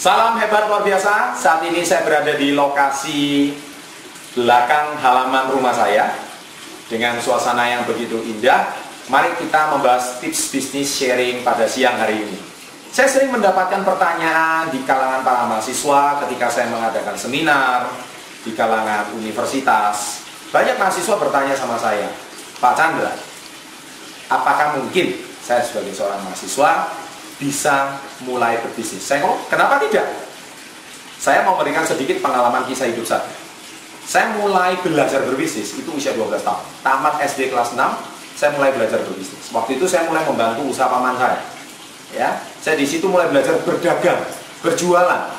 Salam hebat luar biasa. Saat ini saya berada di lokasi belakang halaman rumah saya dengan suasana yang begitu indah. Mari kita membahas tips bisnis sharing pada siang hari ini. Saya sering mendapatkan pertanyaan di kalangan para mahasiswa ketika saya mengadakan seminar di kalangan universitas. Banyak mahasiswa bertanya sama saya, Pak Chandra, apakah mungkin saya sebagai seorang mahasiswa bisa mulai berbisnis. Saya ngomong, kenapa tidak? Saya mau memberikan sedikit pengalaman kisah hidup saya. Saya mulai belajar berbisnis itu usia 12 tahun. Tamat SD kelas 6, saya mulai belajar berbisnis. Waktu itu saya mulai membantu usaha paman saya. Ya, saya di situ mulai belajar berdagang, berjualan.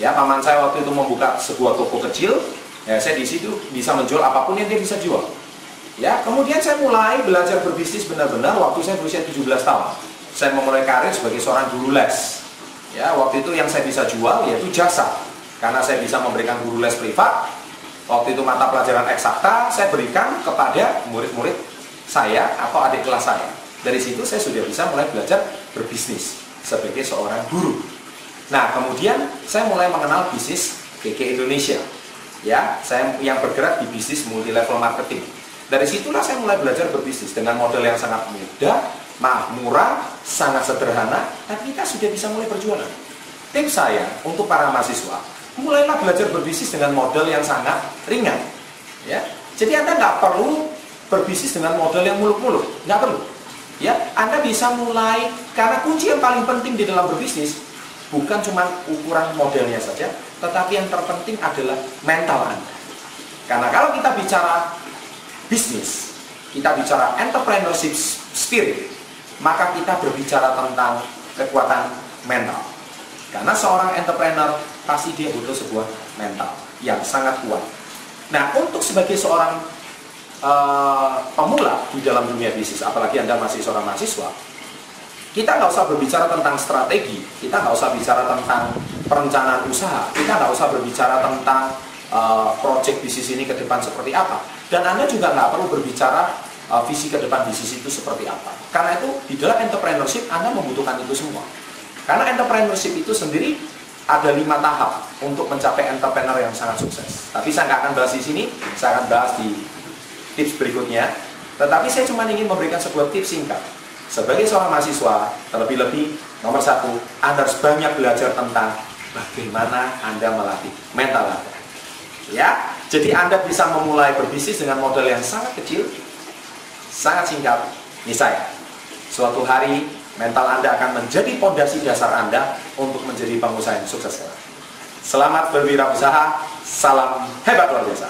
Ya, paman saya waktu itu membuka sebuah toko kecil. Ya, saya di situ bisa menjual apa pun yang dia bisa jual. Ya, kemudian saya mulai belajar berbisnis benar-benar waktu saya berusia 17 tahun saya memulai karir sebagai seorang guru les. Ya, waktu itu yang saya bisa jual yaitu jasa. Karena saya bisa memberikan guru les privat. Waktu itu mata pelajaran eksakta saya berikan kepada murid-murid saya atau adik kelas saya. Dari situ saya sudah bisa mulai belajar berbisnis sebagai seorang guru. Nah, kemudian saya mulai mengenal bisnis KK Indonesia. Ya, saya yang bergerak di bisnis multi level marketing. Dari situlah saya mulai belajar berbisnis dengan model yang sangat mudah, maaf murah, sangat sederhana, tapi kita sudah bisa mulai berjualan. Tim saya untuk para mahasiswa, mulailah belajar berbisnis dengan model yang sangat ringan. Ya, jadi anda nggak perlu berbisnis dengan model yang muluk-muluk, nggak perlu. Ya, anda bisa mulai karena kunci yang paling penting di dalam berbisnis bukan cuma ukuran modelnya saja, tetapi yang terpenting adalah mental anda. Karena kalau kita bicara bisnis, kita bicara entrepreneurship spirit, maka kita berbicara tentang kekuatan mental. Karena seorang entrepreneur pasti dia butuh sebuah mental yang sangat kuat. Nah, untuk sebagai seorang uh, pemula di dalam dunia bisnis, apalagi Anda masih seorang mahasiswa, kita nggak usah berbicara tentang strategi, kita nggak usah bicara tentang perencanaan usaha, kita nggak usah berbicara tentang uh, project bisnis ini ke depan seperti apa. Dan Anda juga nggak perlu berbicara uh, visi ke depan bisnis itu seperti apa. Karena itu di dalam entrepreneurship Anda membutuhkan itu semua. Karena entrepreneurship itu sendiri ada lima tahap untuk mencapai entrepreneur yang sangat sukses. Tapi saya nggak akan bahas di sini, saya akan bahas di tips berikutnya. Tetapi saya cuma ingin memberikan sebuah tips singkat. Sebagai seorang mahasiswa, terlebih-lebih nomor satu, Anda harus banyak belajar tentang bagaimana Anda melatih mental Anda. Ya, jadi Anda bisa memulai berbisnis dengan modal yang sangat kecil, sangat singkat. Ini saya. Suatu hari mental Anda akan menjadi pondasi dasar Anda untuk menjadi pengusaha yang sukses. Selamat berwirausaha. Salam hebat luar biasa.